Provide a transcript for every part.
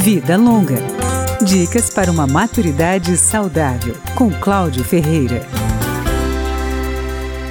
Vida Longa. Dicas para uma maturidade saudável, com Cláudio Ferreira.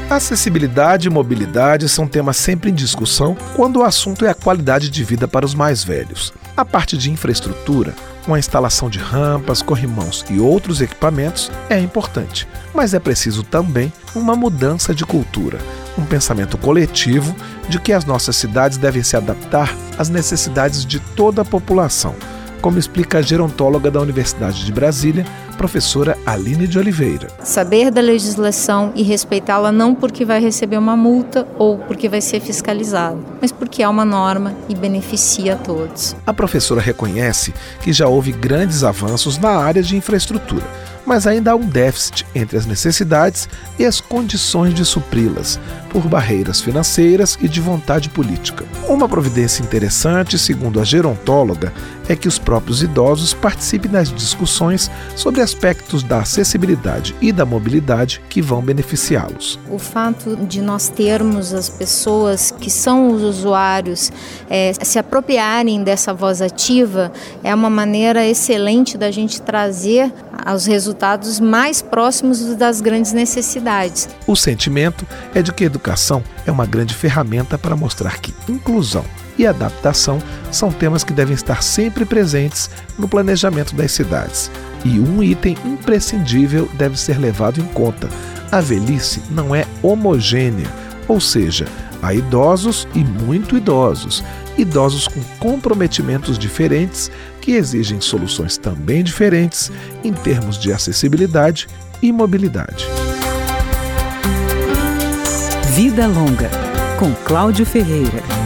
Acessibilidade e mobilidade são temas sempre em discussão quando o assunto é a qualidade de vida para os mais velhos. A parte de infraestrutura, com a instalação de rampas, corrimãos e outros equipamentos, é importante, mas é preciso também uma mudança de cultura, um pensamento coletivo de que as nossas cidades devem se adaptar às necessidades de toda a população como explica a gerontóloga da Universidade de Brasília, professora Aline de Oliveira. Saber da legislação e respeitá-la não porque vai receber uma multa ou porque vai ser fiscalizado, mas porque é uma norma e beneficia a todos. A professora reconhece que já houve grandes avanços na área de infraestrutura mas ainda há um déficit entre as necessidades e as condições de supri-las, por barreiras financeiras e de vontade política. Uma providência interessante, segundo a gerontóloga, é que os próprios idosos participem das discussões sobre aspectos da acessibilidade e da mobilidade que vão beneficiá-los. O fato de nós termos as pessoas que são os usuários é, se apropriarem dessa voz ativa é uma maneira excelente da gente trazer aos resultados mais próximos das grandes necessidades. O sentimento é de que a educação é uma grande ferramenta para mostrar que inclusão e adaptação são temas que devem estar sempre presentes no planejamento das cidades. E um item imprescindível deve ser levado em conta: a velhice não é homogênea, ou seja, há idosos e muito idosos, idosos com comprometimentos diferentes que exigem soluções também diferentes em termos de acessibilidade e mobilidade. Vida Longa, com Cláudio Ferreira.